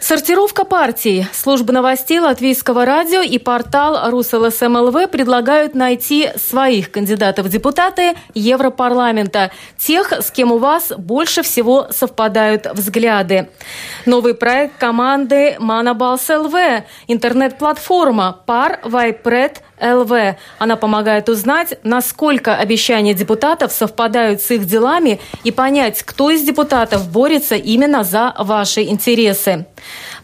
Сортировка партий. Служба новостей Латвийского радио и портал РусЛСМЛВ предлагают найти своих кандидатов в депутаты Европарламента, тех, с кем у вас больше всего совпадают взгляды. Новый проект команды Манабалс ЛВ, интернет-платформа Пар Вайпред ЛВ. Она помогает узнать, насколько обещания депутатов совпадают с их делами и понять, кто из депутатов борется именно за ваши интересы.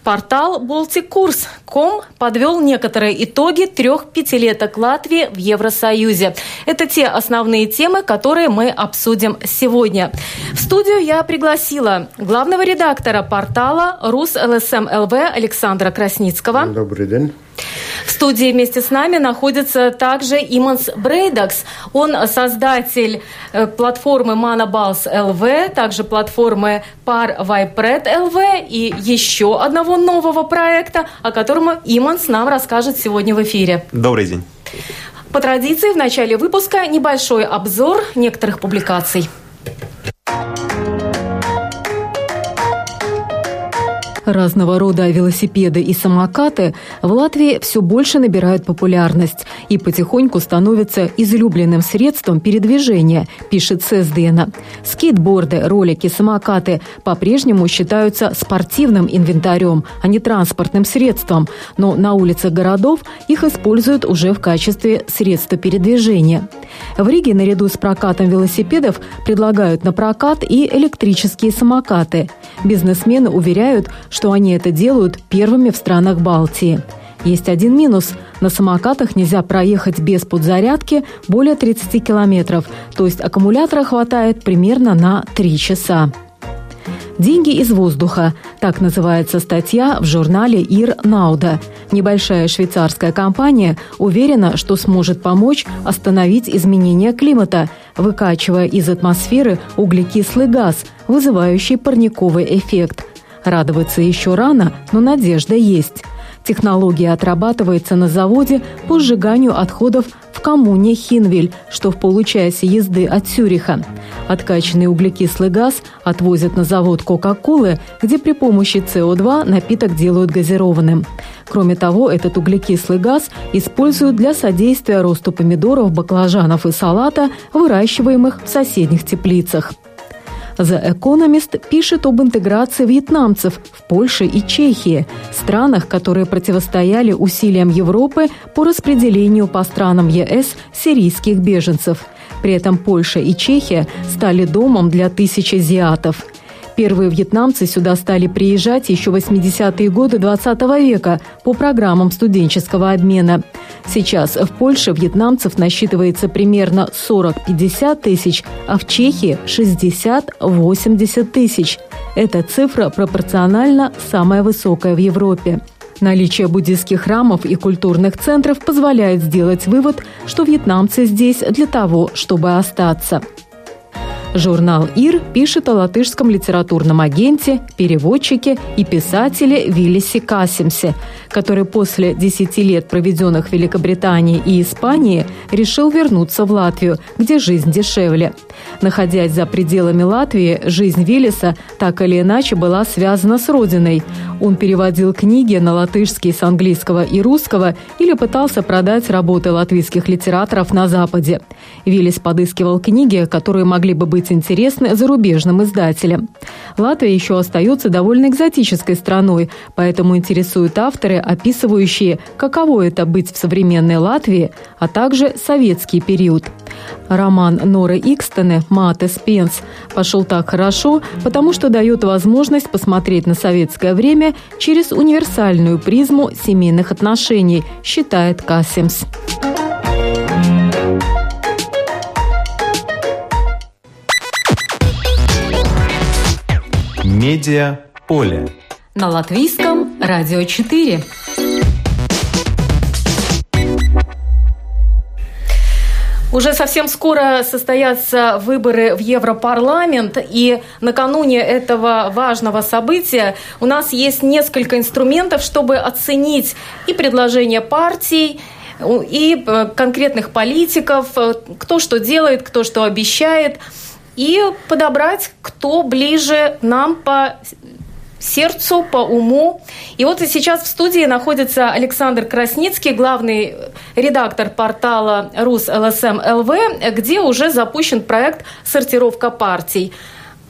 Портал Balticurs.com подвел некоторые итоги трех пятилеток Латвии в Евросоюзе. Это те основные темы, которые мы обсудим сегодня. В студию я пригласила главного редактора портала Rus.LSM.lv Александра Красницкого. Добрый день. В студии вместе с нами находится также Имантс Брейдакс. Он создатель э, платформы Manabalss.lv, также платформы ParVaiPret.lv и еще одного нового проекта, о котором Имантс нам расскажет сегодня в эфире. Добрый день. По традиции в начале выпуска небольшой обзор некоторых публикаций. Разного рода велосипеды и самокаты в Латвии все больше набирают популярность и потихоньку становятся излюбленным средством передвижения, пишет ССДН. Скейтборды, ролики, самокаты по-прежнему считаются спортивным инвентарем, а не транспортным средством, но на улицах городов их используют уже в качестве средства передвижения. В Риге наряду с прокатом велосипедов предлагают на прокат и электрические самокаты. Бизнесмены уверяют, что они это делают первыми в странах Балтии. Есть один минус. На самокатах нельзя проехать без подзарядки более 30 километров, то есть аккумулятора хватает примерно на 3 часа. «Деньги из воздуха» – так называется статья в журнале «Ир Науда». Небольшая швейцарская компания уверена, что сможет помочь остановить изменение климата, выкачивая из атмосферы углекислый газ, вызывающий парниковый эффект – Радоваться еще рано, но надежда есть. Технология отрабатывается на заводе по сжиганию отходов в коммуне Хинвель, что в получасе езды от Цюриха. Откачанный углекислый газ отвозят на завод Кока-Колы, где при помощи СО2 напиток делают газированным. Кроме того, этот углекислый газ используют для содействия росту помидоров, баклажанов и салата, выращиваемых в соседних теплицах. The Economist пишет об интеграции вьетнамцев в Польше и Чехии, странах, которые противостояли усилиям Европы по распределению по странам ЕС сирийских беженцев. При этом Польша и Чехия стали домом для тысяч азиатов – Первые вьетнамцы сюда стали приезжать еще в 80-е годы 20 века по программам студенческого обмена. Сейчас в Польше вьетнамцев насчитывается примерно 40-50 тысяч, а в Чехии 60-80 тысяч. Эта цифра пропорционально самая высокая в Европе. Наличие буддийских храмов и культурных центров позволяет сделать вывод, что вьетнамцы здесь для того, чтобы остаться. Журнал «Ир» пишет о латышском литературном агенте, переводчике и писателе Виллисе Касимсе, который после 10 лет, проведенных в Великобритании и Испании, решил вернуться в Латвию, где жизнь дешевле. Находясь за пределами Латвии, жизнь Виллиса так или иначе была связана с родиной. Он переводил книги на латышский с английского и русского или пытался продать работы латвийских литераторов на Западе. Виллис подыскивал книги, которые могли бы быть быть интересны зарубежным издателям. Латвия еще остается довольно экзотической страной, поэтому интересуют авторы, описывающие, каково это быть в современной Латвии, а также советский период. Роман Норы Икстены «Мате Спенс» пошел так хорошо, потому что дает возможность посмотреть на советское время через универсальную призму семейных отношений, считает Кассимс. Медиа поле. На латвийском радио 4. Уже совсем скоро состоятся выборы в Европарламент, и накануне этого важного события у нас есть несколько инструментов, чтобы оценить и предложения партий, и э, конкретных политиков, э, кто что делает, кто что обещает, и подобрать, кто ближе нам по сердцу, по уму. И вот и сейчас в студии находится Александр Красницкий, главный редактор портала Рус ЛСМ ЛВ, где уже запущен проект «Сортировка партий».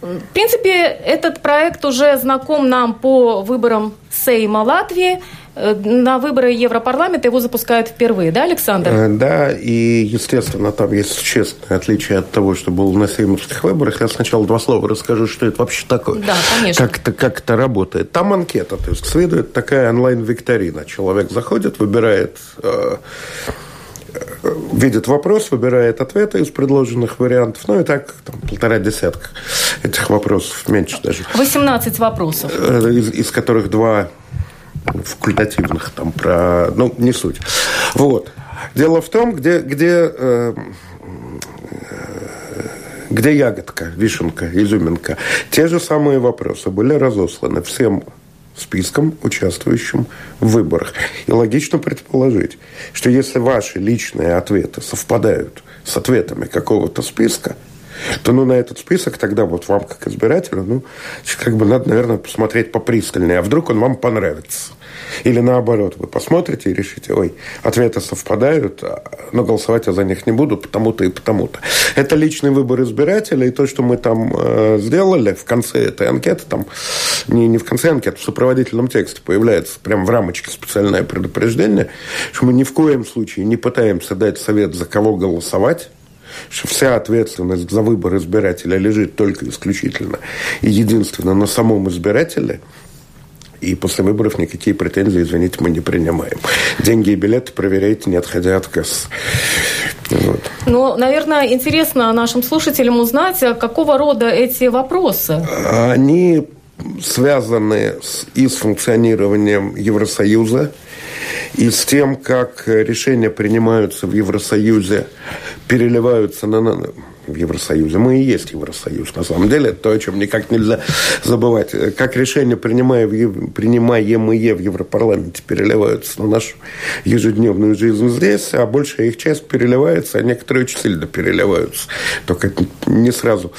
В принципе, этот проект уже знаком нам по выборам Сейма Латвии – на выборы Европарламента его запускают впервые, да, Александр? Э, да, и, естественно, там есть существенное отличие от того, что было на сеймовских выборах. Я сначала два слова расскажу, что это вообще такое. Да, конечно. Как это, как это работает. Там анкета, то есть следует такая онлайн-викторина. Человек заходит, выбирает э, видит вопрос, выбирает ответы из предложенных вариантов. Ну и так там, полтора десятка этих вопросов, меньше даже. 18 вопросов. Из, из которых два факультативных там про... Ну, не суть. Вот. Дело в том, где, где, э, где ягодка, вишенка, изюминка. Те же самые вопросы были разосланы всем списком, участвующим в выборах. И логично предположить, что если ваши личные ответы совпадают с ответами какого-то списка, то ну, на этот список тогда вот вам, как избирателю, ну, как бы надо, наверное, посмотреть попристальнее. А вдруг он вам понравится? Или наоборот, вы посмотрите и решите, ой, ответы совпадают, а, но голосовать я за них не буду, потому-то и потому-то. Это личный выбор избирателя, и то, что мы там э, сделали в конце этой анкеты, там, не, не в конце анкеты, в сопроводительном тексте появляется прямо в рамочке специальное предупреждение, что мы ни в коем случае не пытаемся дать совет, за кого голосовать, вся ответственность за выбор избирателя лежит только исключительно и единственно на самом избирателе, и после выборов никакие претензии, извините, мы не принимаем. Деньги и билеты проверяйте, не отходя от касс. Вот. Ну, наверное, интересно нашим слушателям узнать, а какого рода эти вопросы? Они связаны с, и с функционированием Евросоюза, и с тем, как решения принимаются в Евросоюзе, переливаются на, в Евросоюзе. Мы и есть Евросоюз, на самом деле. Это то, о чем никак нельзя забывать. Как решения, принимаемые в Европарламенте, переливаются на нашу ежедневную жизнь здесь, а большая их часть переливается, а некоторые очень сильно переливаются. Только это не сразу,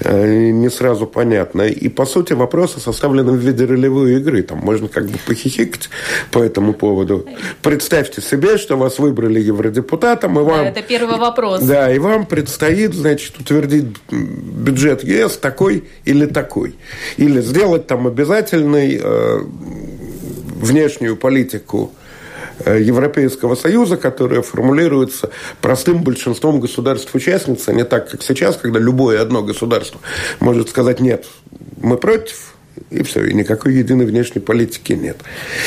э, не сразу понятно. И, по сути, вопросы составлены в виде ролевой игры. Там можно как бы похихикать по этому поводу. Представьте себе, что вас выбрали евродепутатом, и вам... Да, это первый вопрос. Да, и вам предстоит, значит, утвердить бюджет ЕС такой или такой. Или сделать там обязательный э, внешнюю политику э, Европейского Союза, которая формулируется простым большинством государств-участниц, а не так, как сейчас, когда любое одно государство может сказать «нет, мы против», и все, и никакой единой внешней политики нет.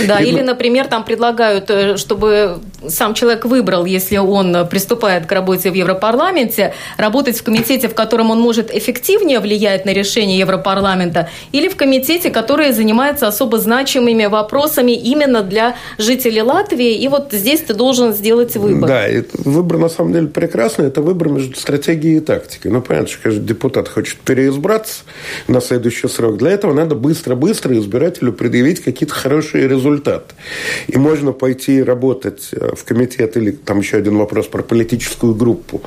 Да, и, или, например, там предлагают, э, чтобы сам человек выбрал, если он приступает к работе в Европарламенте, работать в комитете, в котором он может эффективнее влиять на решение Европарламента, или в комитете, который занимается особо значимыми вопросами именно для жителей Латвии, и вот здесь ты должен сделать выбор. Да, выбор на самом деле прекрасный, это выбор между стратегией и тактикой. Ну, понятно, что каждый депутат хочет переизбраться на следующий срок. Для этого надо быстро-быстро избирателю предъявить какие-то хорошие результаты. И можно пойти работать э, в комитет или там еще один вопрос про политическую группу,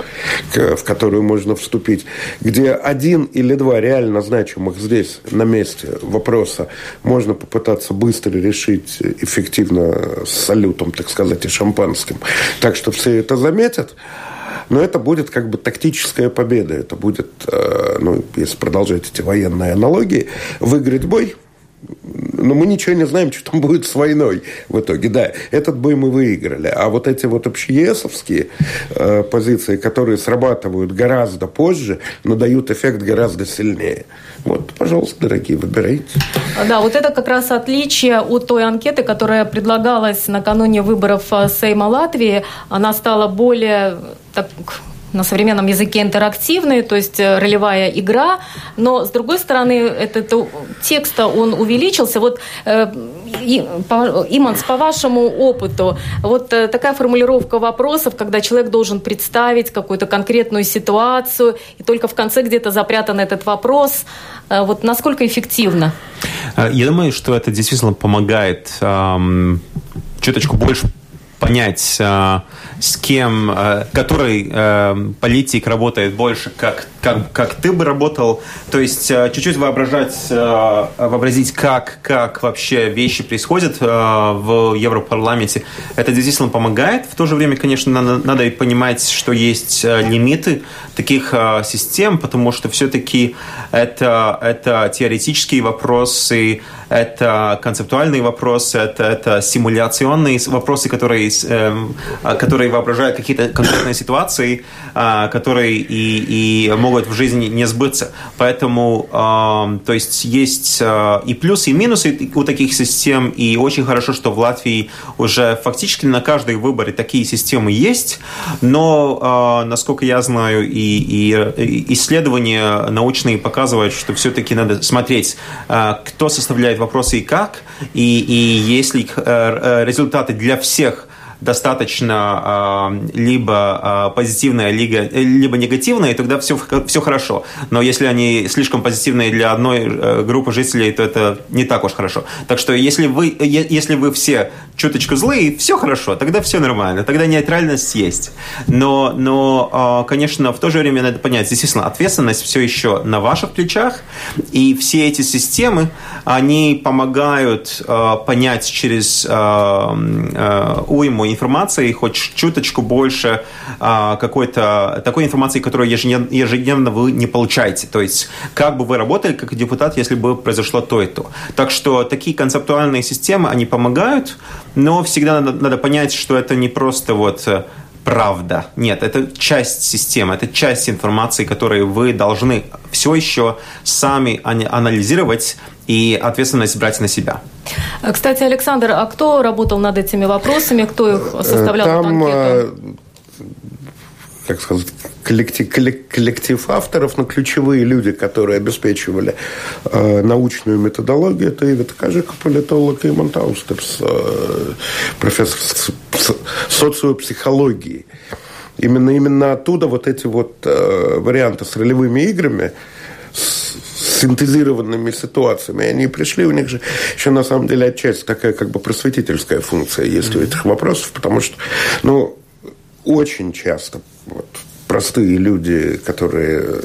в которую можно вступить, где один или два реально значимых здесь на месте вопроса можно попытаться быстро решить эффективно с салютом, так сказать, и шампанским. Так что все это заметят. Но это будет как бы тактическая победа. Это будет, э, ну, если продолжать эти военные аналогии, выиграть бой – но мы ничего не знаем, что там будет с войной в итоге. Да, этот бой мы выиграли. А вот эти вот общеесовские э, позиции, которые срабатывают гораздо позже, но дают эффект гораздо сильнее. Вот, пожалуйста, дорогие, выбирайте. Да, вот это как раз отличие от той анкеты, которая предлагалась накануне выборов э, Сейма Латвии. Она стала более так, на современном языке интерактивный, то есть э, ролевая игра, но с другой стороны этот текст он увеличился. Вот э, Иманс, по вашему опыту, вот э, такая формулировка вопросов, когда человек должен представить какую-то конкретную ситуацию, и только в конце где-то запрятан этот вопрос, вот насколько эффективно? Я думаю, что это действительно помогает эм, чуточку больше понять, э, с кем, э, который э, политик работает больше, как, как, как ты бы работал. То есть чуть-чуть воображать, вообразить, как, как вообще вещи происходят в Европарламенте. Это действительно помогает. В то же время, конечно, надо, надо и понимать, что есть лимиты таких систем, потому что все-таки это, это теоретические вопросы, это концептуальные вопросы, это, это симуляционные вопросы, которые, э, которые воображают какие-то конкретные ситуации, э, которые и, и могут в жизни не сбыться. Поэтому, э, то есть, есть э, и плюсы, и минусы у таких систем, и очень хорошо, что в Латвии уже фактически на каждой выборе такие системы есть, но, э, насколько я знаю, и, и исследования научные показывают, что все-таки надо смотреть, э, кто составляет вопросы и как, и, и если э, э, результаты для всех достаточно а, либо а, позитивная, либо негативная, и тогда все, все хорошо. Но если они слишком позитивные для одной э, группы жителей, то это не так уж хорошо. Так что если вы, если вы все чуточку злые, все хорошо, тогда все нормально, тогда нейтральность есть. Но, но конечно, в то же время надо понять, действительно, ответственность все еще на ваших плечах, и все эти системы, они помогают понять через уйму информации, хоть чуточку больше а, какой-то такой информации, которую ежедневно, ежедневно вы не получаете. То есть, как бы вы работали как депутат, если бы произошло то и то. Так что такие концептуальные системы, они помогают, но всегда надо, надо понять, что это не просто вот э, правда. Нет, это часть системы, это часть информации, которую вы должны все еще сами анализировать и ответственность брать на себя. Кстати, Александр, а кто работал над этими вопросами, кто их составлял? Там, как сказать, коллектив, коллектив авторов, но ключевые люди, которые обеспечивали э, научную методологию, это Ивета Кажока, политолог, и Ивар Аустерс, э, профессор социопсихологии. Именно, именно оттуда вот эти вот э, варианты с ролевыми играми, синтезированными ситуациями. Они пришли, у них же еще на самом деле отчасти такая как бы просветительская функция есть у этих вопросов, потому что, ну, очень часто вот, простые люди, которые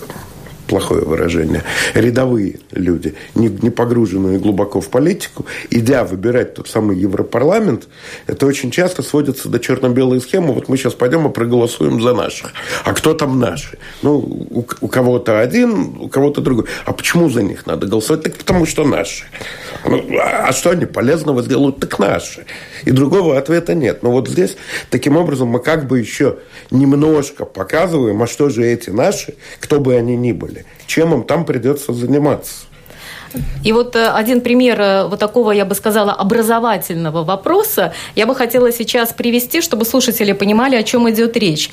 плохое выражение, рядовые люди, не, не погруженные глубоко в политику, идя выбирать тот самый Европарламент, это очень часто сводится до черно-белой схемы. Вот мы сейчас пойдем и проголосуем за наших. А кто там наши? Ну, у, у кого-то один, у кого-то другой. А почему за них надо голосовать? Так потому что наши. Ну, а что они полезного сделают? Так наши. И другого ответа нет. Но вот здесь, таким образом, мы как бы еще немножко показываем, а что же эти наши, кто бы они ни были чем им там придется заниматься. И вот э, один пример э, вот такого, я бы сказала, образовательного вопроса я бы хотела сейчас привести, чтобы слушатели понимали, о чем идет речь.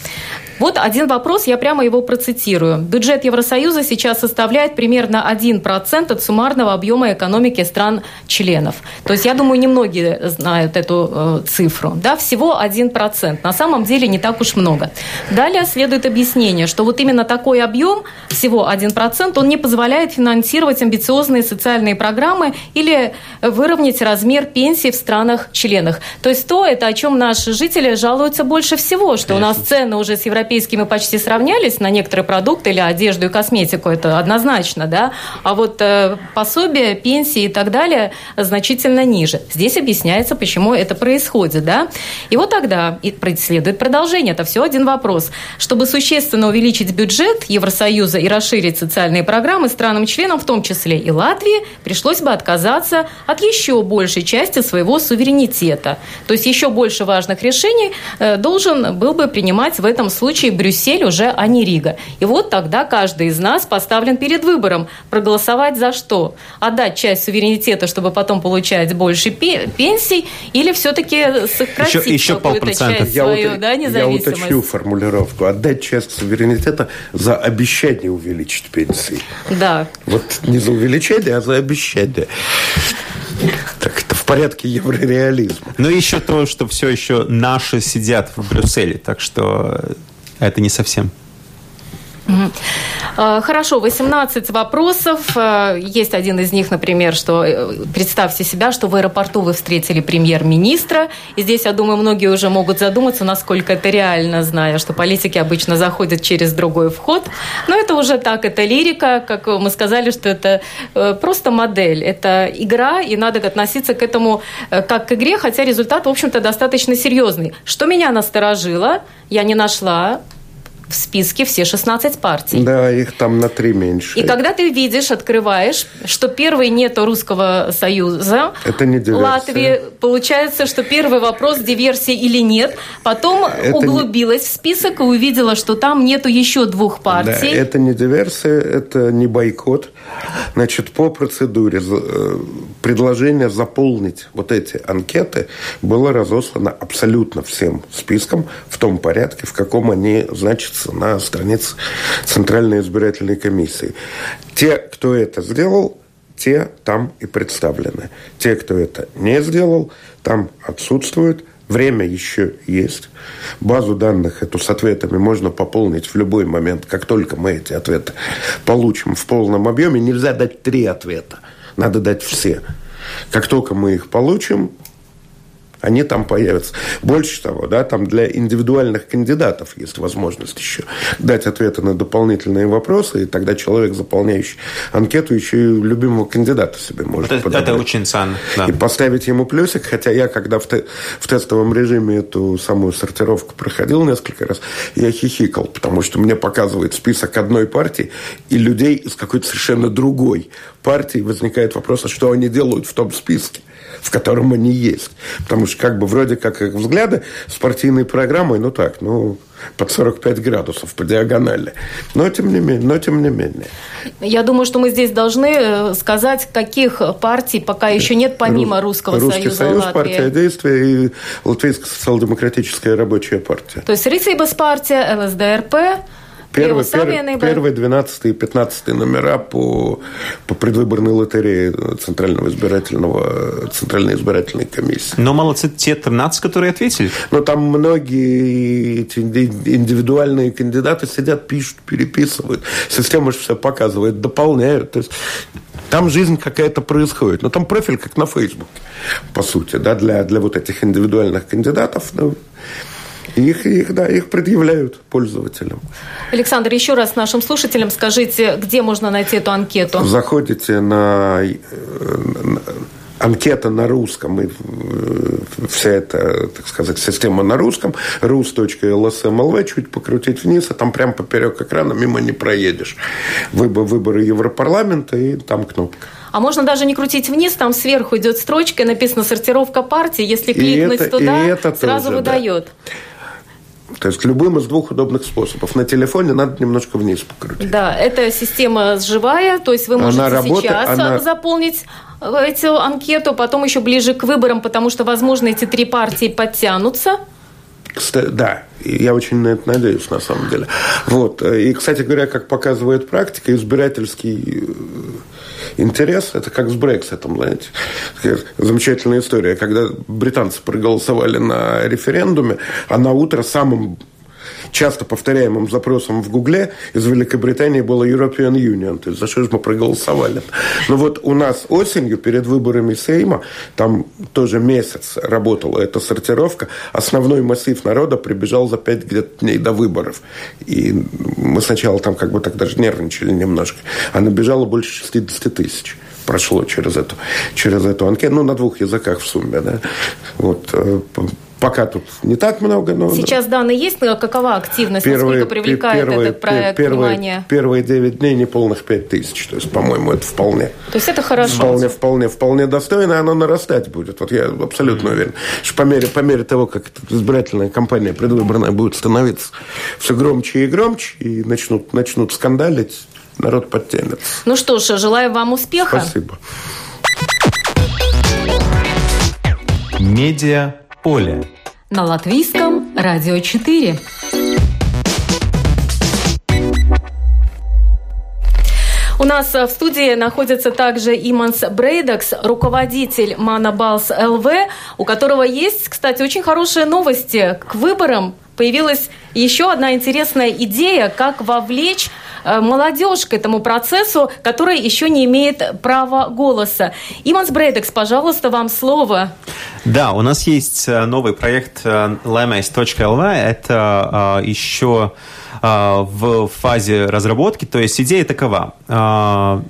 Вот один вопрос, я прямо его процитирую. Бюджет Евросоюза сейчас составляет примерно 1% от суммарного объема экономики стран-членов. То есть, я думаю, немногие знают эту э, цифру. Да, всего 1%. На самом деле не так уж много. Далее следует объяснение, что вот именно такой объем, всего 1%, он не позволяет финансировать амбициозные социальные программы или выровнять размер пенсий в странах-членах. То есть то, это о чем наши жители жалуются больше всего, что Конечно. у нас цены уже с европейскими почти сравнялись на некоторые продукты или одежду и косметику, это однозначно, да, а вот э, пособия, пенсии и так далее значительно ниже. Здесь объясняется, почему это происходит, да. И вот тогда и следует продолжение, это все один вопрос. Чтобы существенно увеличить бюджет Евросоюза и расширить социальные программы странам-членам, в том числе и Латвии, Латвии пришлось бы отказаться от еще большей части своего суверенитета. То есть еще больше важных решений э, должен был бы принимать в этом случае Брюссель уже, а не Рига. И вот тогда каждый из нас поставлен перед выбором проголосовать за что? Отдать часть суверенитета, чтобы потом получать больше пенсий, или все-таки сократить еще, еще какую-то часть я свою вот, да, независимость? Я уточню формулировку. Отдать часть суверенитета за обещание увеличить пенсии. Да. Вот не за увеличение, а за обещание. Так это в порядке еврореализма. Но еще то, что все еще наши сидят в Брюсселе, так что это не совсем. А, хорошо, 18 вопросов. А, есть один из них, например, что э, представьте себя, что в аэропорту вы встретили премьер-министра. И здесь, я думаю, многие уже могут задуматься, насколько это реально, зная, что политики обычно заходят через другой вход. Но это уже так, это лирика, как мы сказали, что это э, просто модель, это игра, и надо относиться к этому э, как к игре, хотя результат, в общем-то, достаточно серьезный. Что меня насторожило, я не нашла в списке все 16 партий. Да, их там на три меньше. И когда ты видишь, открываешь, что первый нету Русского Союза, это не диверсия. Латвии, получается, что первый вопрос, диверсия или нет, потом это углубилась не... в список и увидела, что там нету еще двух партий. Да, это не диверсия, это не бойкот. Значит, по процедуре э, предложение заполнить вот эти анкеты было разослано абсолютно всем списком в том порядке, в каком они значит значится на странице Центральной избирательной комиссии. Те, кто это сделал, те там и представлены. Те, кто это не сделал, там отсутствуют. Время еще есть. Базу данных эту с ответами можно пополнить в любой момент, как только мы эти ответы получим в полном объеме. Нельзя дать три ответа, надо дать все. Как только мы их получим, они там появятся. Больше того, да, там для индивидуальных кандидатов есть возможность еще дать ответы на дополнительные вопросы, и тогда человек, заполняющий анкету, еще и любимого кандидата себе может это, подобрать. Это очень ценно. Да. И поставить ему плюсик, хотя я, когда в, те, в тестовом режиме эту самую сортировку проходил несколько раз, я хихикал, потому что мне показывает список одной партии и людей из какой-то совершенно другой партии возникает вопрос, а что они делают в том списке в котором они есть. Потому что как бы вроде как их взгляды с партийной программой, ну так, ну, под 45 градусов по диагонали. Но тем не менее. Но тем не менее. Я думаю, что мы здесь должны э, сказать, каких партий пока еще нет, помимо Русского Русский Союза Союз, Латвии. партия действия и Латвийская социал-демократическая рабочая партия. То есть Рицейбас партия, ЛСДРП, Первый, первый, первый, 12 и 15 номера по, по предвыборной лотерее Центрального избирательного, Центральной избирательной комиссии. Но молодцы те 13, которые ответили. Но там многие эти индивидуальные кандидаты сидят, пишут, переписывают. Система же все показывает, дополняют. То есть там жизнь какая-то происходит. Но там профиль как на Фейсбуке, по сути, да, для, для вот этих индивидуальных кандидатов. Ну, их, их, да, их предъявляют пользователям. Александр, еще раз нашим слушателям скажите, где можно найти эту анкету? Заходите на э, анкета на русском, и э, вся эта, так сказать, система на русском, rus.lsmlv, чуть покрутить вниз, а там прям поперек экрана мимо не проедешь. Выбор, выборы Европарламента, и там кнопка. А можно даже не крутить вниз, там сверху идет строчка, написано «сортировка партии», если кликнуть это, туда, это сразу тоже, выдает. Да. То есть любым из двух удобных способов. На телефоне надо немножко вниз покрутить. Да, эта система живая, то есть вы можете она работает, сейчас она... заполнить эту анкету, потом еще ближе к выборам, потому что, возможно, эти три партии подтянутся. Кстати, да, я очень на это надеюсь, на самом деле. Вот. И, кстати говоря, как показывает практика, избирательский э, интерес. Это как с Брекситом, знаете. Замечательная история. Когда британцы проголосовали на референдуме, а на утро самым часто повторяемым запросом в Гугле из Великобритании было European Union, то есть за что же мы проголосовали. Но вот у нас осенью перед выборами Сейма, там тоже месяц работала эта сортировка, основной массив народа прибежал за пять где-то дней до выборов. И мы сначала там как бы так даже нервничали немножко, а набежало больше 60 тысяч прошло через эту, через эту анкету, ну, на двух языках в сумме, да. Вот, э, Пока тут не так много, но... Сейчас данные есть, но какова активность? Первые, Насколько привлекает первые, этот проект первые, внимание? Первые 9 дней неполных 5 тысяч. То есть, по-моему, это вполне... То есть это хорошо? Вполне, вполне, вполне достойно, и оно нарастать будет. Вот я абсолютно уверен, что по мере, по мере того, как избирательная кампания предвыборная будет становиться все громче и громче, и начнут, начнут скандалить, народ подтянется. Ну что ж, желаю вам успеха. Спасибо. Медиа поле. На латвийском радио 4. У нас в студии находится также Иманс Брейдакс, руководитель Манабалс ЛВ, у которого есть, кстати, очень хорошие новости. К выборам появилась еще одна интересная идея, как вовлечь Э, молодежь к этому процессу, которая еще не имеет права голоса. Иманс Брейдекс, пожалуйста, вам слово. Да, у нас есть э, новый проект. Э, Это еще в фазе разработки. То есть идея такова Э,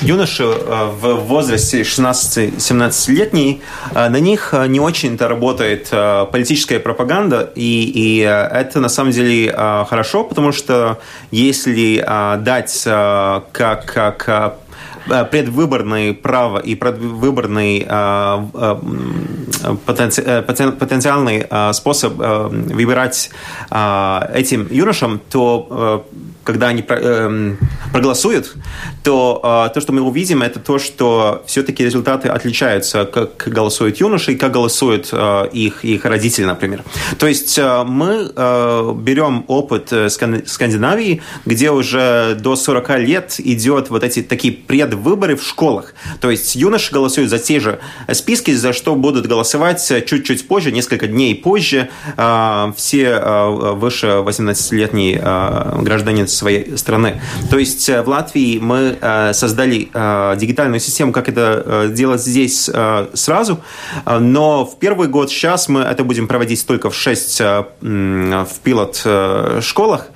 юноши э, в возрасте 16-17-летний, э, на них не очень-то работает политическая пропаганда, и, и это на самом деле хорошо, потому что если дать как, как предвыборное право и предвыборный потенциальный способ выбирать этим юношам, то когда они э, проголосуют, то э, то, что мы увидим, это то, что все-таки результаты отличаются, как голосуют юноши и как голосуют э, их, их родители, например. То есть э, мы э, берем опыт э, Скандинавии, где уже до 40 лет идет вот эти такие предвыборы в школах. То есть юноши голосуют за те же списки, за что будут голосовать чуть-чуть позже, несколько дней позже, э, все э, выше 18-летние э, граждане своей страны. То есть э, в Латвии мы э, создали э, дигитальную систему, как это делать здесь сразу, но в первый год сейчас мы это будем проводить только в 6 в пилот школах,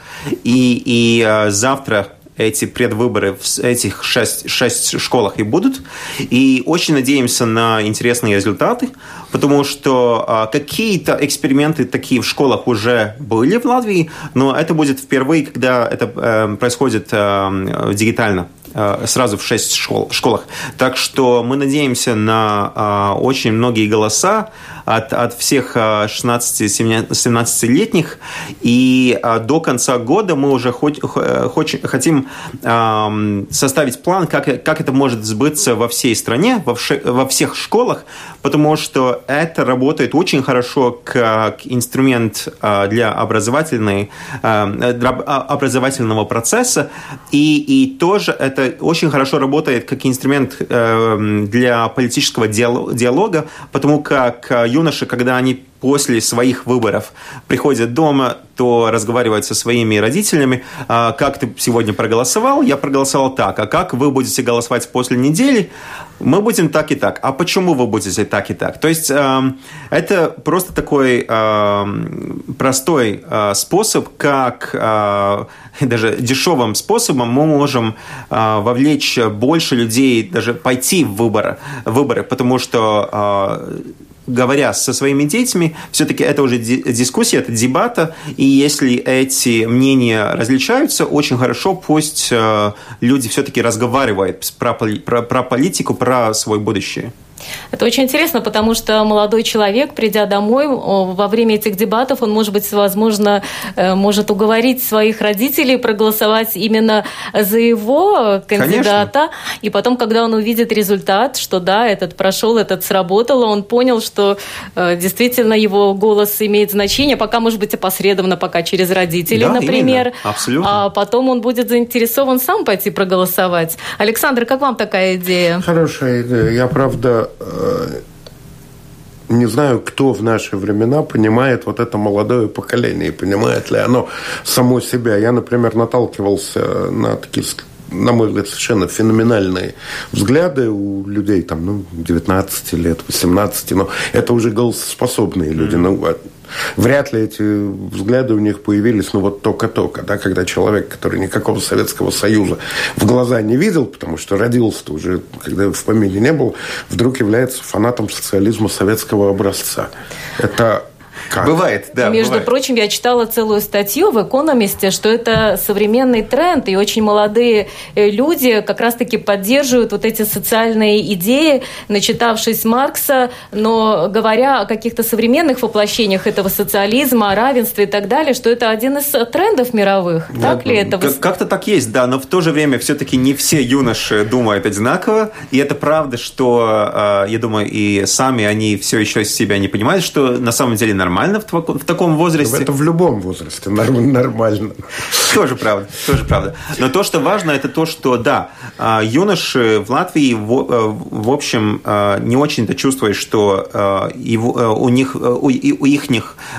и, и завтра эти предвыборы в этих шесть, шесть школах и будут. И очень надеемся на интересные результаты, потому что а, какие-то эксперименты такие в школах уже были в Латвии, но это будет впервые, когда это э, происходит э, дигитально. Э, сразу в шесть школ, школах. Так что мы надеемся на э, очень многие голоса от, от всех 16-17-летних. Э, И до конца года мы уже хоть, хоть, хотим составить план, как, как это может сбыться во всей стране, во, вше, во всех школах, потому что это работает очень хорошо как инструмент для образовательной, образовательного процесса. И, и тоже это очень хорошо работает как инструмент э, для политического диалога, потому как э, юноши, когда они после своих выборов. Приходят дома, то разговаривают со своими родителями, а, как ты сегодня проголосовал, я проголосовал так, а как вы будете голосовать после недели, мы будем так и так. А почему вы будете так и так? То есть э, это просто такой э, простой э, способ, как э, даже дешевым способом мы можем э, вовлечь больше людей, даже пойти в выборы, выборы. Потому что говоря со своими детьми, все-таки это уже дискуссия, это дебата, и если эти мнения различаются, очень хорошо пусть э, люди все-таки разговаривают про, про, про политику, про свое будущее. Это очень интересно, потому что молодой человек, придя домой, во время этих дебатов, он, может быть, возможно, э, может уговорить своих родителей проголосовать именно за его кандидата. Конечно. И потом, когда он увидит результат, что да, этот прошел, этот сработал, он понял, что э, действительно его голос имеет значение, пока, может быть, опосредованно, пока через родителей, да, например. Именно. Абсолютно. А потом он будет заинтересован сам пойти проголосовать. Александр, как вам такая идея? Хорошая идея. Я, правда, не знаю, кто в наши времена понимает вот это молодое поколение, и понимает ли оно само себя. Я, например, наталкивался на такие на мой взгляд, совершенно феноменальные взгляды у людей там, ну, 19 лет, 18, но это уже голососпособные люди. Mm-hmm. Ну, а Вряд ли эти взгляды у них появились, ну, вот только-только, да, когда человек, который никакого Советского Союза в глаза не видел, потому что родился уже, когда в помине не был, вдруг является фанатом социализма советского образца. Это как? Бывает, да. Между бывает. прочим, я читала целую статью в «Экономисте», что это современный тренд, и очень молодые э, люди как раз-таки поддерживают вот эти социальные идеи, начитавшись Маркса, но говоря о каких-то современных воплощениях этого социализма, о равенстве и так далее, что это один из трендов мировых. Да, так ли это? Как- как-то так есть, да, но в то же время все-таки не все юноши думают одинаково, и это правда, что, э, я думаю, и сами они все еще себя не понимают, что на самом деле нормально нормально в, в таком возрасте. Это в любом возрасте нормально. Тоже правда, тоже правда. Но то, что важно, это то, что, да, а, юноши в Латвии, в, э, общем, э, не очень-то чувствуют, что э, у них, у их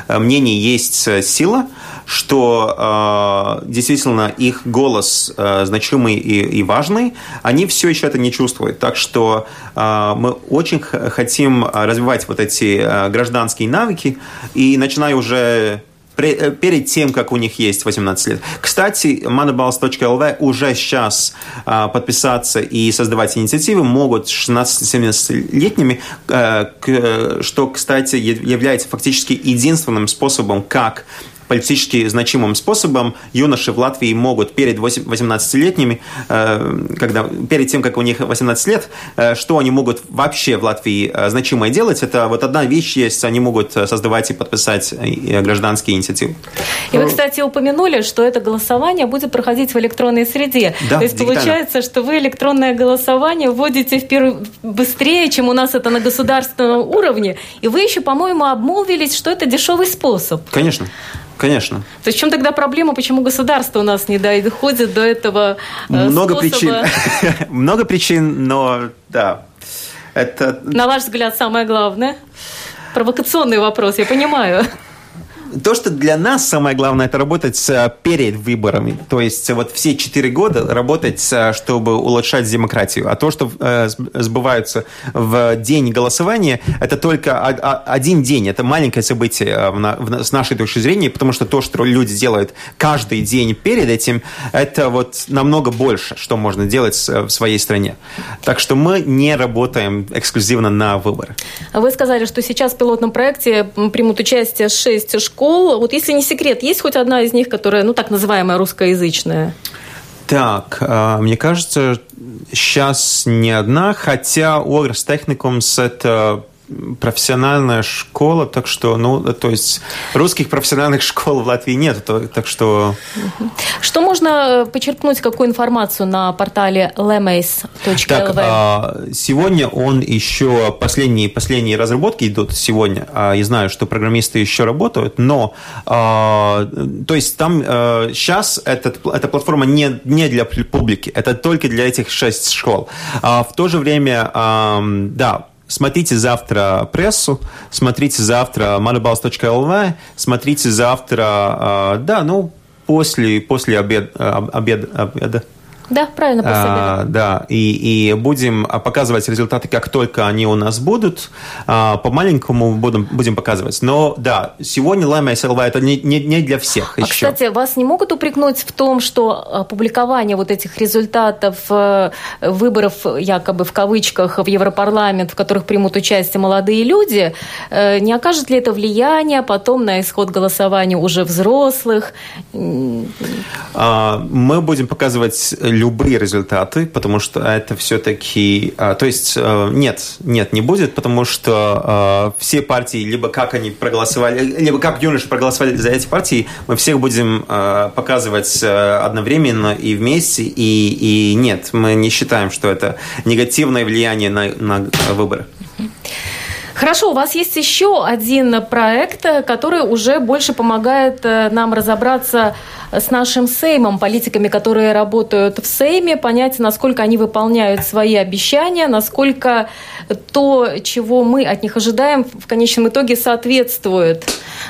мнений есть сила, что действительно их голос значимый и, и важный, они все еще это не чувствуют. Так что мы очень хотим развивать вот эти гражданские навыки, и начиная уже э, перед тем, как у них есть 18 лет. Кстати, moneybals.lv уже сейчас а, подписаться и создавать инициативы могут 16-17-летними, а, к, что, кстати, является фактически единственным способом, как политически значимым способом юноши в Латвии могут перед 18-летними, э, когда, перед тем, как у них 18 лет, э, что они могут вообще в Латвии э, значимое делать, это вот одна вещь есть, они могут создавать и подписать гражданские инициативы. И вы, кстати, упомянули, что это голосование будет проходить в электронной среде. Да, То есть дигитально. получается, что вы электронное голосование вводите в первый, быстрее, чем у нас это на государственном уровне, и вы еще, по-моему, обмолвились, что это дешевый способ. Конечно. Конечно. То есть в чем тогда проблема, почему государство у нас не доходит до этого э, Много способа? причин. Много причин, но да. Это... На ваш взгляд, самое главное? Провокационный вопрос, я понимаю то, что для нас самое главное, это работать э, перед выборами. То есть вот все четыре года работать, э, чтобы улучшать демократию. А то, что э, сбывается в день голосования, это только один день. Это маленькое событие с нашей точки зрения, потому что то, что люди делают каждый день перед этим, это вот намного больше, что можно делать в своей стране. Так что мы не работаем эксклюзивно на выборы. Вы сказали, что сейчас в пилотном проекте примут участие шесть школ школ. Вот если не секрет, есть хоть одна из них, которая, ну, так называемая русскоязычная? Так, а, мне кажется, сейчас не одна, хотя Огрс Техникумс – это профессиональная школа, так что, ну, то есть русских профессиональных школ в Латвии нет, так что... Что можно э, почерпнуть, какую информацию на портале lemays.lv? Так, а, сегодня он еще, последние, последние разработки идут сегодня, а, я знаю, что программисты еще работают, но, а, то есть там сейчас эта, эта платформа не, не для публики, это только для этих шесть школ. В то же время, да, Смотрите завтра прессу, смотрите завтра moneybals.lv, смотрите завтра, а, да, ну, после, после обед, обед, обеда. Да, правильно, после а, Да, и, и будем показывать результаты, как только они у нас будут. А, по-маленькому будем, будем показывать. Но да, сегодня Лама СЛВ это не, не, не для всех а, еще. кстати, вас не могут упрекнуть в том, что публикование вот этих результатов э, выборов, якобы в кавычках, в Европарламент, в которых примут участие молодые люди, э, не окажет ли это влияние потом на исход голосования уже взрослых? А, мы будем показывать любые результаты, потому что это все-таки... А, то есть э, нет, нет, не будет, потому что э, все партии, либо как они проголосовали, либо как юноши проголосовали за эти партии, мы всех будем э, показывать одновременно и вместе, и, и нет, мы не считаем, что это негативное влияние на, на выборы. Хорошо, у вас есть еще один проект, который уже больше помогает нам разобраться с нашим Сеймом, политиками, которые работают в Сейме, понять, насколько они выполняют свои обещания, насколько то, чего мы от них ожидаем, в конечном итоге соответствует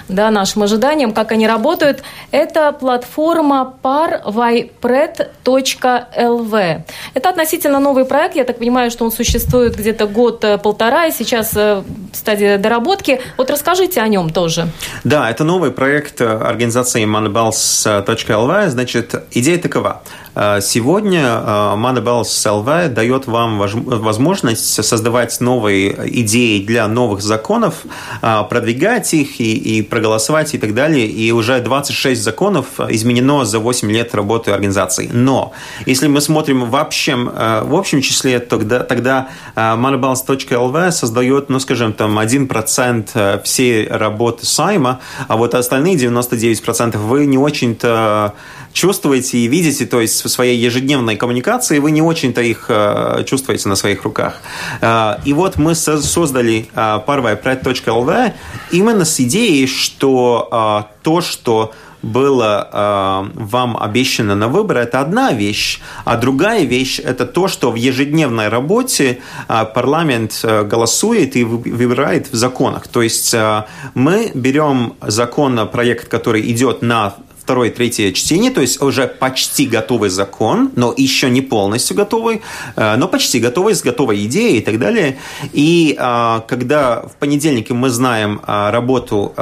да, нашим ожиданиям, как они работают. Это платформа parvipred.lv. Это относительно новый проект. Я так понимаю, что он существует где-то год-полтора, и сейчас э, стадии доработки. Вот расскажите о нем тоже. Да, это новый проект организации manabals.lv. Значит, идея такова. Э, сегодня э, Manabels LV дает вам возможность создавать новые идеи для новых законов, э, продвигать их и, и проголосовать и так далее. И уже 26 законов изменено за 8 лет работы организации. Но если мы смотрим в общем, в общем числе, тогда, тогда manabels.lv создает, ну, скажем, там 1% всей работы сайма, а вот остальные 99% вы не очень-то чувствуете и видите, то есть своей ежедневной коммуникации вы не очень-то их э, чувствуете на своих руках. Э, и вот мы создали э, parvai.lv именно с идеей, что то, что было э, вам обещано на выбор, это одна вещь, а другая вещь это то, что в ежедневной работе э, парламент э, голосует и выбирает в законах. То есть э, мы берем законопроект, который идет на второе, третье чтение, то есть уже почти готовый закон, но еще не полностью готовый, э, но почти готовый, с готовой идеей и так далее. И э, когда в понедельник мы знаем э, работу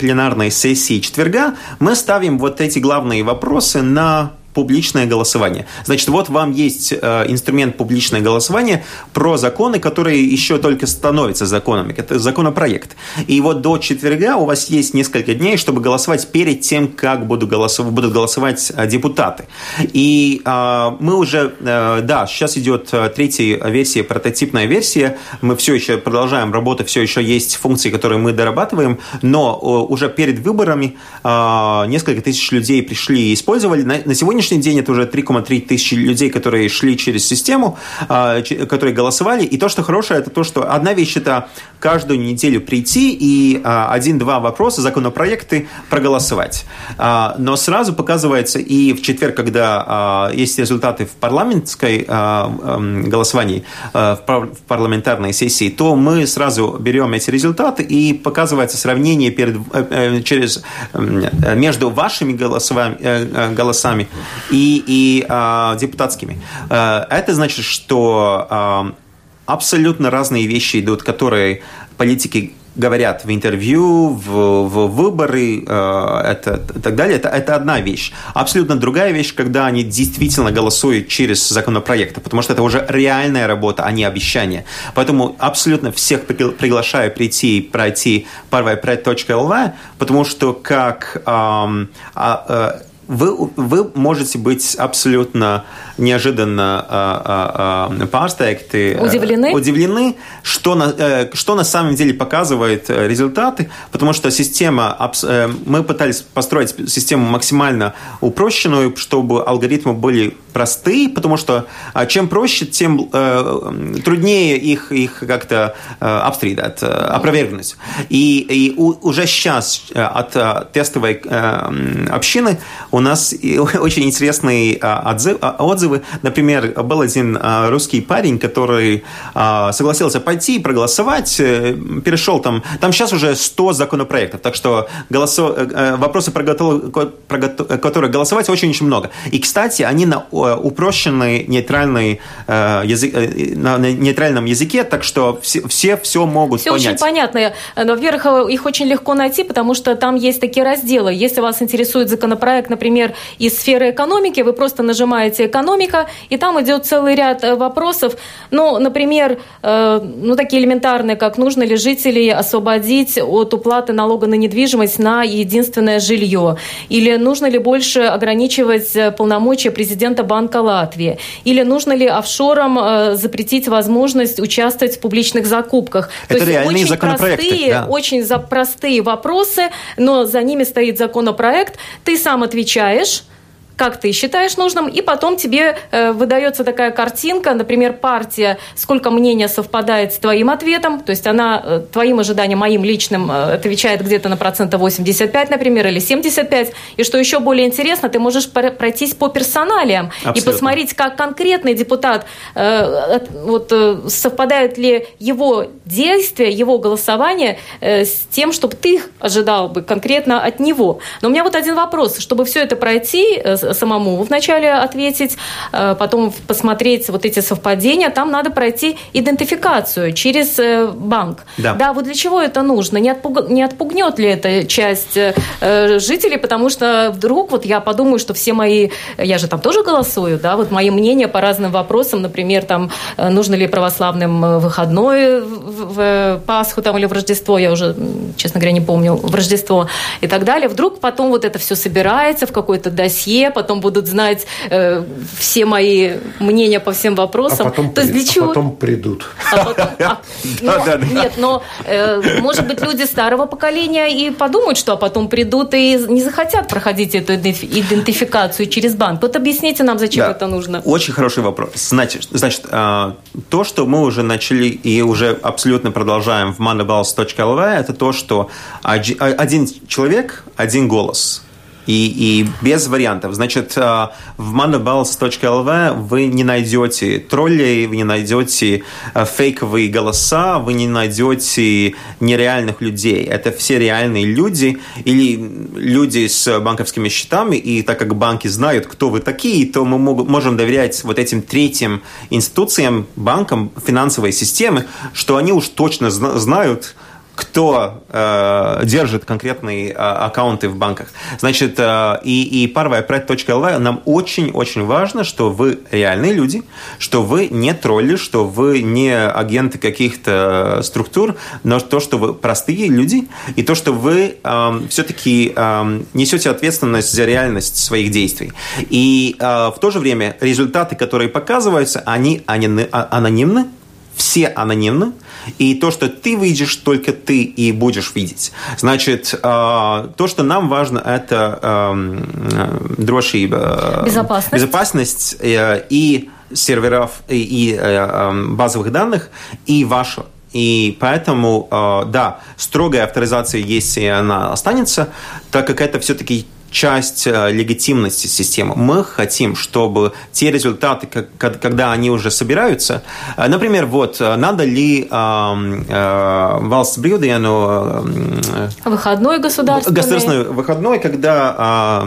пленарной сессии четверга, мы ставим вот эти главные вопросы на публичное голосование. Значит, вот вам есть э, инструмент публичное голосование про законы, которые еще только становятся законами. Это законопроект. И вот до четверга у вас есть несколько дней, чтобы голосовать перед тем, как будут голосовать, будут голосовать э, депутаты. И э, мы уже, да, сейчас идет третья версия, прототипная версия. Мы все еще продолжаем работу, все еще есть функции, которые мы дорабатываем, но уже перед выборами несколько тысяч людей пришли и использовали. На сегодняшний сегодняшний день это уже 3,3 тысячи людей, которые шли через систему, а, которые голосовали. И то, что хорошее, это то, что одна вещь это каждую неделю прийти и а, один-два вопроса, законопроекты проголосовать. А, но сразу показывается и в четверг, когда есть результаты в парламентской голосовании, в парламентарной сессии, то мы сразу берем эти результаты и показывается сравнение перед, э, э, через, между вашими голосами, э, голосами и, и э, депутатскими. Э, это значит, что э, абсолютно разные вещи идут, которые политики говорят в интервью, в, в выборы, э, это так далее, это, это одна вещь. Абсолютно другая вещь, когда они действительно голосуют через законопроекты, потому что это уже реальная работа, а не обещание. Поэтому абсолютно всех приглашаю прийти и пройти parvaiprед.lv, потому что как э, э, вы, вы можете быть абсолютно неожиданно э, э, pārsteigti, удивлены, удивлены что, на, э, что на самом деле показывает результаты, потому что система, э, мы пытались построить систему максимально упрощенную, чтобы алгоритмы были простые, потому что чем проще, тем э, труднее их, их как-то э, обстридать, опровергнуть. И, и уже сейчас от тестовой э, общины у нас очень интересные отзывы, отзывы. Например, был один русский парень, который согласился пойти проголосовать, э, перешел там, там сейчас уже 100 законопроектов, так что голосо, э, э, вопросы, про, готов, про которые голосовать очень-очень много. И, кстати, они на упрощенной нейтральной язык, на нейтральном языке, так что все все, все могут все понять. Все очень понятно. Во-первых, их очень легко найти, потому что там есть такие разделы. Если вас интересует законопроект, например, например, из сферы экономики, вы просто нажимаете «экономика», и там идет целый ряд э, вопросов, ну, например, э, ну, такие элементарные, как нужно ли жителей освободить от уплаты налога на недвижимость на единственное жилье, или нужно ли больше ограничивать э, полномочия президента Банка Латвии, или нужно ли офшорам запретить возможность участвовать в публичных закупках. Это То есть очень простые, да. очень за простые вопросы, но за ними стоит законопроект, ты сам отвечаешь отвечаешь, как ты считаешь нужным, и потом тебе э, выдается такая картинка, например, партия, сколько мнения совпадает с твоим ответом, то есть она э, твоим ожиданиям, моим личным э, отвечает где-то на процента 85, например, или 75, и что еще более интересно, ты можешь пройтись по персоналиям Абсолютно. и посмотреть, как конкретный депутат, э, вот э, совпадают ли его действия, его голосование э, с тем, чтобы ты ожидал бы конкретно от него. Но у меня вот один вопрос, чтобы все это пройти, э, самому вначале ответить, потом посмотреть вот эти совпадения. Там надо пройти идентификацию через банк. Да, да вот для чего это нужно? Не, отпуг... не отпугнет ли это часть жителей? Потому что вдруг вот я подумаю, что все мои... Я же там тоже голосую, да, вот мои мнения по разным вопросам, например, там, нужно ли православным выходной в Пасху там, или в Рождество, я уже, честно говоря, не помню, в Рождество и так далее. Вдруг потом вот это все собирается в какое-то досье, потом будут знать э, все мои мнения по всем вопросам. А потом, То есть для а чего? потом придут. А потом, а, но, нет, но э, может быть люди старого поколения и подумают, что а потом придут и не захотят проходить эту идентификацию через банк. Вот объясните нам, зачем да. это нужно. Очень хороший вопрос. Значит, значит, то, что мы уже начали и уже абсолютно продолжаем в moneybals.lv, это то, что один человек, один голос и, и без вариантов. Значит, э, в monoballs.lv вы не найдете троллей, вы не найдете э, фейковые голоса, вы не найдете нереальных людей. Это все реальные люди или люди с банковскими счетами, и так как банки знают, кто вы такие, то мы можем доверять вот этим третьим институциям, банкам, финансовой системы, что они уж точно знают, кто э, держит конкретные э, аккаунты в банках. Значит, э, и, и prep.lv, нам очень-очень важно, что вы реальные люди, что вы не тролли, что вы не агенты каких-то структур, но то, что вы простые люди, и то, что вы э, все-таки э, несете ответственность за реальность своих действий. И э, в то же время результаты, которые показываются, они, они анонимны, все анонимны, и то, что ты видишь, только ты и будешь видеть. Значит, э, то, что нам важно, это эм, дрошиба, безопасность, безопасность э, и серверов, и, и э, эм, базовых данных, и ваша и поэтому, да, строгая авторизация, если она останется, так как это все-таки часть э, легитимности системы. Мы хотим, чтобы те результаты, когда они уже собираются, э, например, вот, э, надо ли valsts brīvdienu... Выходной государственный. Государственный выходной, когда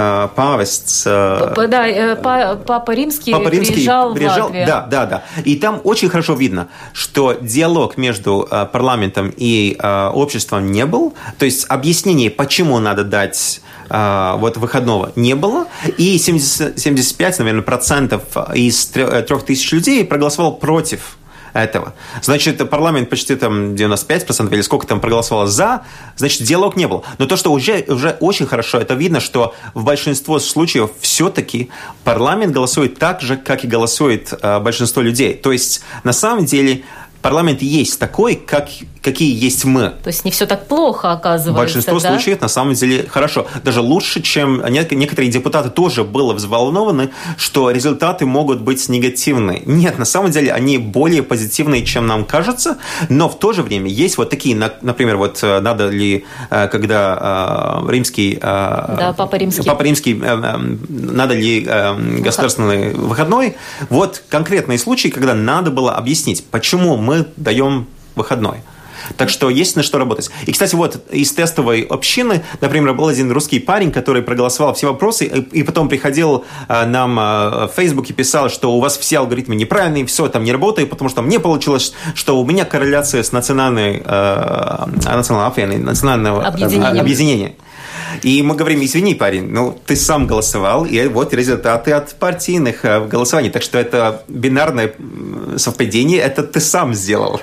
Э, павесть. Э, да, э, Папа Римский, Папа Римский приезжал, приезжал в Латвию. Да, да, да. И там очень хорошо видно, что диалог между парламентом и обществом не был. То есть объяснение, почему надо дать вот выходного не было. И 70, 75, наверное, процентов из трех тысяч людей проголосовал против этого. Значит, парламент почти там 95% или сколько там проголосовало за, значит, диалог не был. Но то, что уже, уже очень хорошо, это видно, что в большинстве случаев все-таки парламент голосует так же, как и голосует э, большинство людей. То есть, на самом деле, парламент есть такой, как, какие есть мы. То есть не все так плохо, оказывается. Большинство да? случаев на самом деле хорошо. Даже лучше, чем некоторые депутаты тоже были взволнованы, что результаты могут быть негативные. Нет, на самом деле они более позитивные, чем нам кажется, но в то же время есть вот такие, например, вот э, надо ли, э, когда э, римский... Да, Папа Римский. Папа Римский, надо ли государственный выходной. Вот конкретные случаи, когда надо было объяснить, почему мы даем выходной. Так что есть на что работать. И, кстати, вот из тестовой общины, например, был один русский парень, который проголосовал все вопросы, и потом приходил э, нам э, в Facebook и писал, что у вас все алгоритмы неправильные, все там не работает, потому что мне получилось, что у меня корреляция с национальной, э, национальной, национального объединением. объединения. И мы говорим, извини, парень, ну, ты сам голосовал, и вот результаты от партийных голосований. Так что это бинарное совпадение, это ты сам сделал.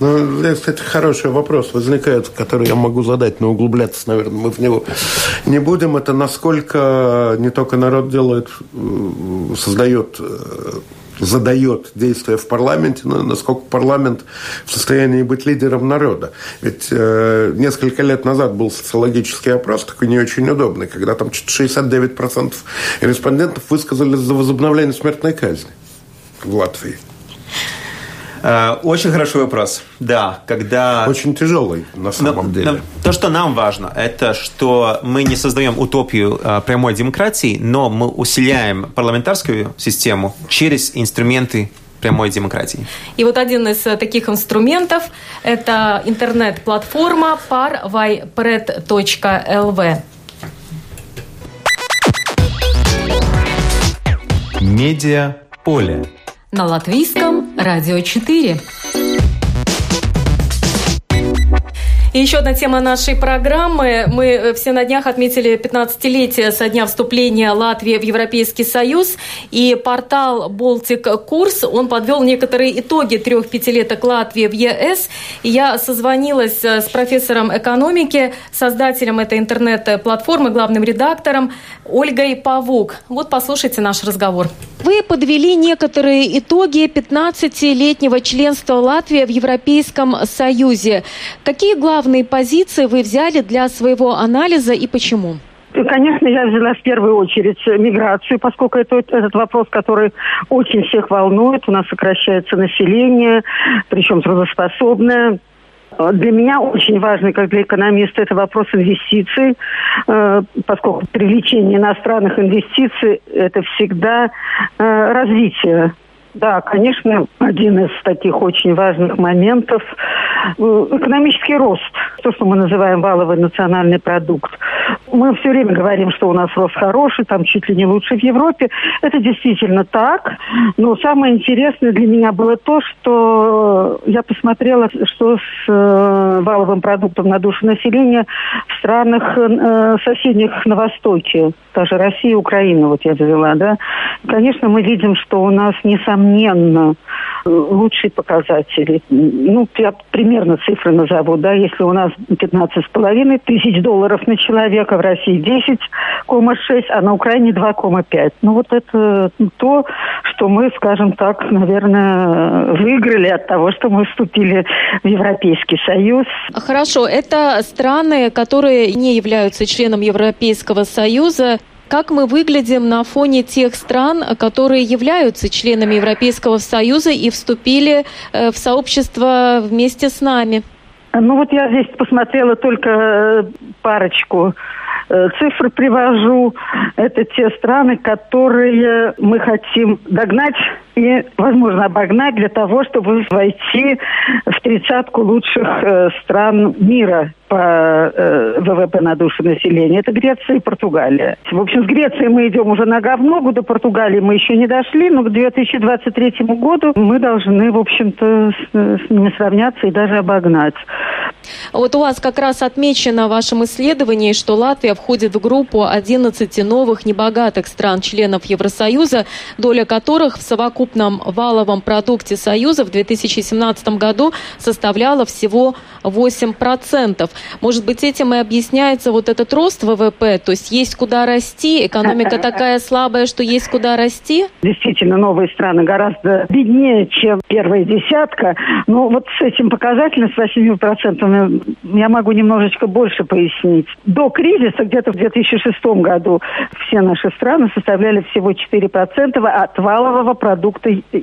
Ну, кстати, хороший вопрос возникает, который я могу задать, но углубляться, наверное, мы в него не будем. Это насколько не только народ делает, создает э, задает действия в парламенте, но насколько парламент в состоянии быть лидером народа. Ведь э, несколько лет назад был социологический опрос, такой не очень удобный, когда там 69% респондентов высказались за возобновление смертной казни в Латвии. Э, очень хороший вопрос. Да, когда... Очень тяжелый, на самом но, деле. Но, то, что нам важно, это что мы не создаем утопию э, прямой демократии, но мы усиляем парламентарскую систему через инструменты прямой демократии. И вот один из э, таких инструментов – это интернет-платформа parvipred.lv. Медиа поле. На латвийском радио 4. И еще одна тема нашей программы. Мы э, все на днях отметили 15-летие со дня вступления Латвии в Европейский Союз. И портал Baltic Курс, он подвел некоторые итоги трех пятилеток Латвии в ЕС. И я созвонилась э, с профессором экономики, создателем этой интернет-платформы, главным редактором Ольгой Павук. Вот послушайте наш разговор. Вы подвели некоторые итоги 15-летнего членства Латвии в Европейском Союзе. Какие главные позиции вы взяли для своего анализа и почему? Конечно, я взяла в первую очередь миграцию, поскольку это этот вопрос, который очень всех волнует. У нас сокращается население, причем трудоспособное. Для меня очень важный, как для экономиста, это вопрос инвестиций, э, поскольку привлечение иностранных инвестиций – это всегда э, развитие да, конечно, один из таких очень важных моментов э, – экономический рост, то, что мы называем валовый национальный продукт. Мы все время говорим, что у нас рост хороший, там чуть ли не лучше в Европе. Это действительно так. Но самое интересное для меня было то, что я посмотрела, что с э, валовым продуктом на душу населения в странах э, соседних на Востоке, даже Россия, Украина, вот я взяла, да. Конечно, мы видим, что у нас не самое несомненно, лучшие показатели. Ну, я примерно цифры назову, да, если у нас 15,5 тысяч долларов на человека, в России 10,6, а на Украине 2,5. Ну, вот это то, что мы, скажем так, наверное, выиграли от того, что мы вступили в Европейский Союз. Хорошо, это страны, которые не являются членом Европейского Союза как мы выглядим на фоне тех стран, которые являются членами Европейского Союза и вступили э, в сообщество вместе с нами? Ну вот я здесь посмотрела только э, парочку э, цифр привожу. Это те страны, которые мы хотим догнать и, возможно, обогнать для того, чтобы войти в тридцатку лучших стран мира по э, ВВП на душу населения, это Греция и Португалия. В общем, с Грецией мы идем уже нога в ногу, до Португалии мы еще не дошли, но к 2023 году мы должны, в общем-то, с, с ними сравняться и даже обогнать. Вот у вас как раз отмечено в вашем исследовании, что Латвия входит в группу 11 новых небогатых стран-членов Евросоюза, доля которых в совокупном валовом продукте Союза в 2017 году составляла всего 8%. Может быть, этим и объясняется вот этот рост ВВП, то есть есть куда расти, экономика такая слабая, что есть куда расти? Действительно, новые страны гораздо беднее, чем первая десятка. Но вот с этим показателем, с 8%, я могу немножечко больше пояснить. До кризиса, где-то в 2006 году, все наши страны составляли всего 4% от валового продукта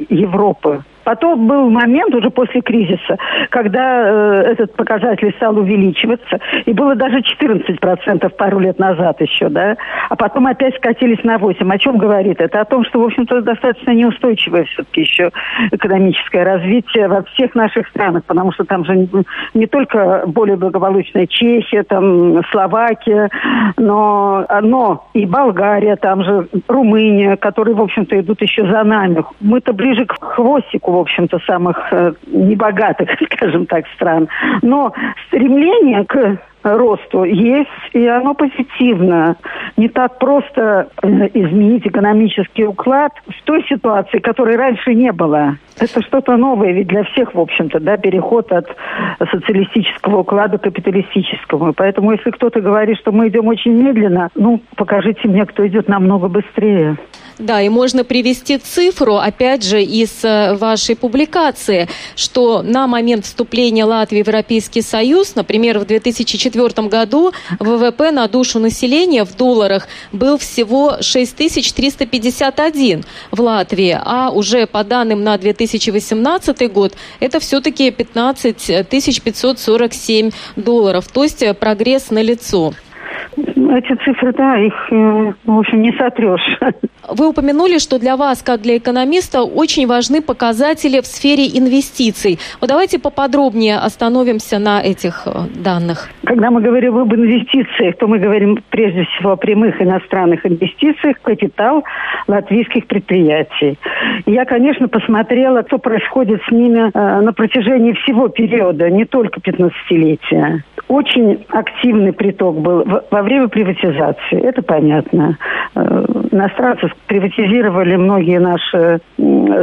Европы. Потом был момент уже после кризиса, когда э, этот показатель стал увеличиваться, и было даже 14% пару лет назад еще, да, а потом опять скатились на 8. О чем говорит? Это о том, что, в общем-то, достаточно неустойчивое все-таки еще экономическое развитие во всех наших странах, потому что там же не, не только более благополучная Чехия, там Словакия, но, но и Болгария, там же Румыния, которые, в общем-то, идут еще за нами. Мы-то ближе к хвостику, общем-то, самых э, небогатых, скажем так, стран. Но стремление к росту есть, и оно позитивно. Не так просто э, изменить экономический уклад в той ситуации, которой раньше не было. Это что-то новое ведь для всех, в общем-то, да, переход от социалистического уклада к капиталистическому. Поэтому если кто-то говорит, что мы идем очень медленно, ну, покажите мне, кто идет намного быстрее. Да, и можно привести цифру, опять же, из э, вашей публикации, что на момент вступления Латвии в Европейский Союз, например, в 2004 году ВВП на душу населения в долларах был всего 6351 в Латвии, а уже по данным на 2018 год это все-таки 15 547 долларов, то есть прогресс налицо. Эти цифры, да, их, э, в общем, не сотрешь. Вы упомянули, что для вас, как для экономиста, очень важны показатели в сфере инвестиций. Вот давайте поподробнее остановимся на этих э, данных. Когда мы говорим об инвестициях, то мы говорим прежде всего о прямых иностранных инвестициях в капитал латвийских предприятий. Я, конечно, посмотрела, что происходит с ними э, на протяжении всего периода, не только 15-летия. Очень активный приток был во время приватизации, это понятно. Э, иностранцы приватизировали многие наши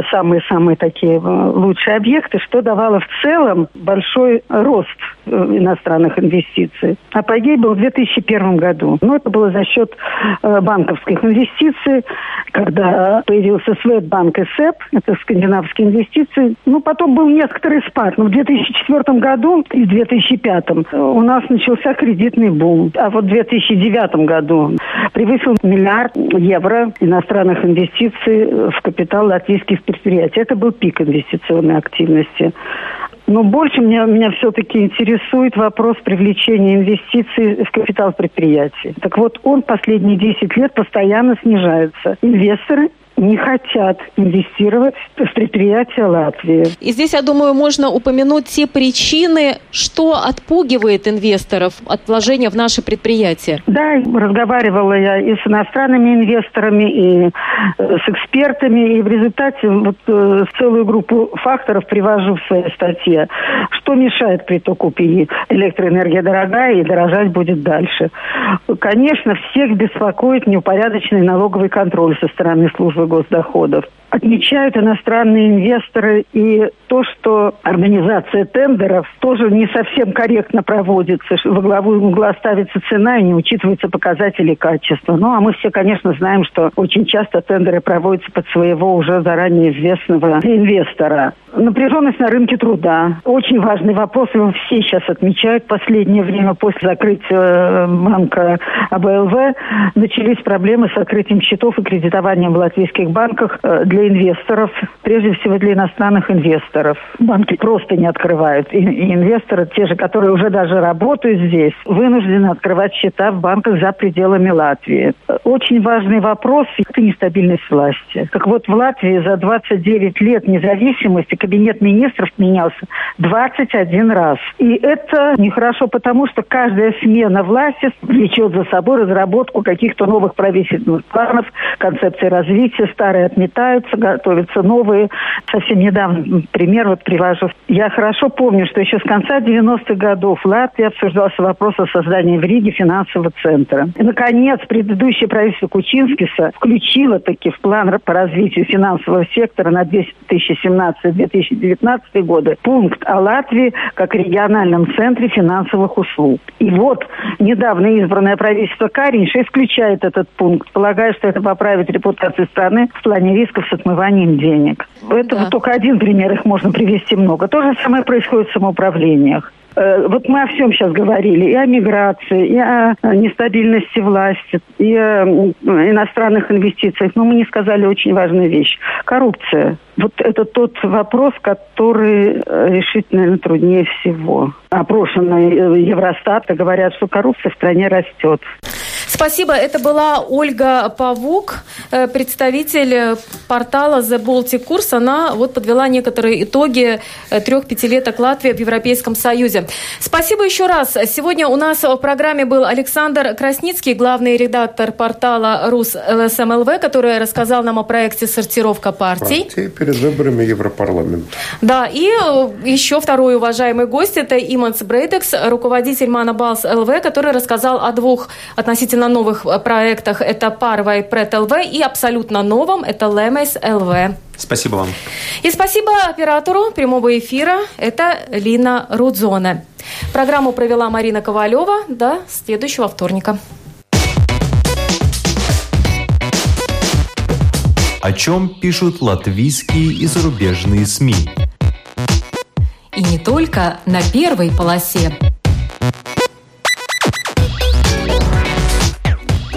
самые-самые такие э, лучшие объекты, что давало в целом большой рост иностранных инвестиций. Апогей был в 2001 году. Но это было за счет банковских инвестиций, когда появился Светбанк и СЭП, это скандинавские инвестиции. Ну, потом был некоторый спад. Но в 2004 году и в 2005 у нас начался кредитный бум. А вот в 2009 году превысил миллиард евро иностранных инвестиций в капитал латвийских предприятий. Это был пик инвестиционной активности. Но больше меня, меня все-таки интересует вопрос привлечения инвестиций в капитал предприятий. Так вот, он последние 10 лет постоянно снижается. Инвесторы не хотят инвестировать в предприятия Латвии. И здесь, я думаю, можно упомянуть те причины, что отпугивает инвесторов от вложения в наши предприятия. Да, разговаривала я и с иностранными инвесторами, и э, с экспертами, и в результате вот э, целую группу факторов привожу в своей статье. Что мешает притоку ПИ? Электроэнергия дорогая и дорожать будет дальше. Конечно, всех беспокоит неупорядоченный налоговый контроль со стороны службы госдоходов. Отмечают иностранные инвесторы и то, что организация тендеров тоже не совсем корректно проводится. Во главу угла ставится цена и не учитываются показатели качества. Ну, а мы все, конечно, знаем, что очень часто тендеры проводятся под своего уже заранее известного инвестора. Напряженность на рынке труда. Очень важный вопрос, его все сейчас отмечают. В последнее время после закрытия э, банка АБЛВ начались проблемы с открытием счетов и кредитованием в латвийских банках э, для инвесторов, прежде всего для иностранных инвесторов. Банки просто не открывают. И, и инвесторы, те же, которые уже даже работают здесь, вынуждены открывать счета в банках за пределами Латвии. Очень важный вопрос – это нестабильность власти. Так вот, в Латвии за 29 лет независимости кабинет министров менялся 21 раз. И это нехорошо, потому что каждая смена власти влечет за собой разработку каких-то новых правительственных планов, концепции развития, старые отметаются, готовятся новые. Совсем недавно пример вот привожу. Я хорошо помню, что еще с конца 90-х годов в Латвии обсуждался вопрос о создании в Риге финансового центра. И, наконец, предыдущее правительство Кучинскиса включило таки в план по развитию финансового сектора на 2017-2019 годы пункт о Латвии как региональном центре финансовых услуг. И вот недавно избранное правительство Каринша исключает этот пункт, полагая, что это поправит репутацию страны в плане рисков с отмыванием денег. Это да. только один пример, их можно привести много. То же самое происходит в самоуправлениях. Э, вот мы о всем сейчас говорили, и о миграции, и о нестабильности власти, и о иностранных инвестициях, но мы не сказали очень важную вещь. Коррупция. Вот это тот вопрос, который э, решить, наверное, труднее всего. Опрошенные э, Евростата говорят, что коррупция в стране растет. Спасибо. Это была Ольга Павук, э, представитель портала The Baltic Kurs. Она вот подвела некоторые итоги э, трех-пятилеток Латвии в Европейском Союзе. Спасибо еще раз. Сегодня у нас в программе был Александр Красницкий, главный редактор портала РУС ЛСМЛВ, который рассказал нам о проекте «Сортировка партий». Партии перед выборами Европарламента. Да, и э, еще второй уважаемый гость – это Иманс Брейдекс, руководитель Манабалс ЛВ, который рассказал о двух относительно относительно новых э, проектах это Парва и Прет ЛВ, и абсолютно новом это Лемейс ЛВ. Спасибо вам. И спасибо оператору прямого эфира, это Лина Рудзоне. Программу провела Марина Ковалева. До следующего вторника. О чем пишут латвийские и зарубежные СМИ? И не только на первой полосе.